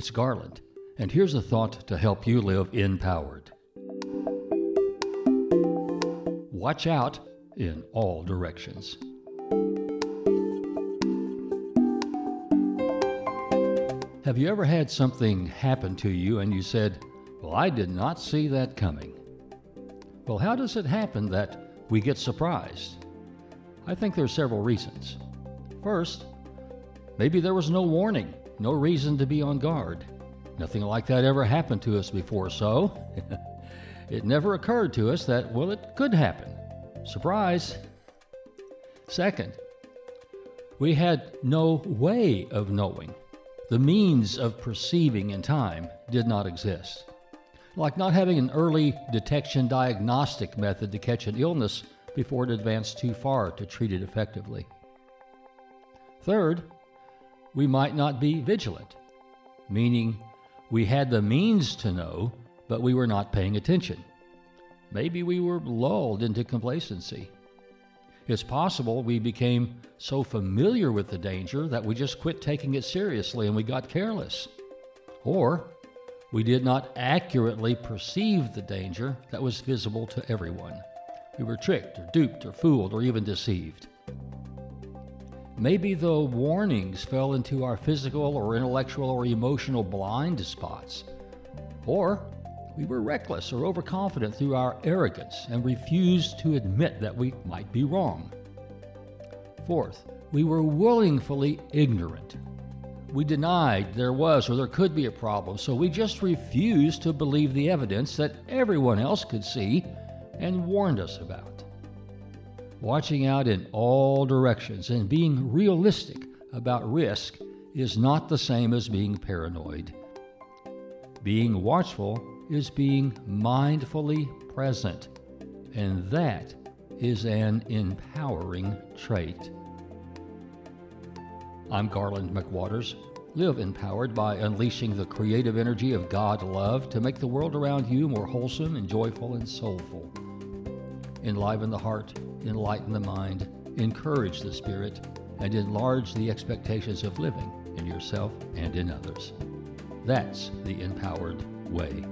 It's Garland, and here's a thought to help you live empowered. Watch out in all directions. Have you ever had something happen to you and you said, Well, I did not see that coming? Well, how does it happen that we get surprised? I think there are several reasons. First, maybe there was no warning, no reason to be on guard. Nothing like that ever happened to us before, so it never occurred to us that, well, it could happen. Surprise! Second, we had no way of knowing. The means of perceiving in time did not exist. Like not having an early detection diagnostic method to catch an illness before it advanced too far to treat it effectively. Third, we might not be vigilant, meaning we had the means to know, but we were not paying attention. Maybe we were lulled into complacency. It's possible we became so familiar with the danger that we just quit taking it seriously and we got careless. Or we did not accurately perceive the danger that was visible to everyone. We were tricked or duped or fooled or even deceived. Maybe the warnings fell into our physical or intellectual or emotional blind spots. Or we were reckless or overconfident through our arrogance and refused to admit that we might be wrong. Fourth, we were willingly ignorant. We denied there was or there could be a problem, so we just refused to believe the evidence that everyone else could see and warned us about. Watching out in all directions and being realistic about risk is not the same as being paranoid. Being watchful is being mindfully present, and that is an empowering trait. I'm Garland McWatters. Live empowered by unleashing the creative energy of God love to make the world around you more wholesome and joyful and soulful. Enliven the heart, enlighten the mind, encourage the spirit, and enlarge the expectations of living in yourself and in others. That's the empowered way.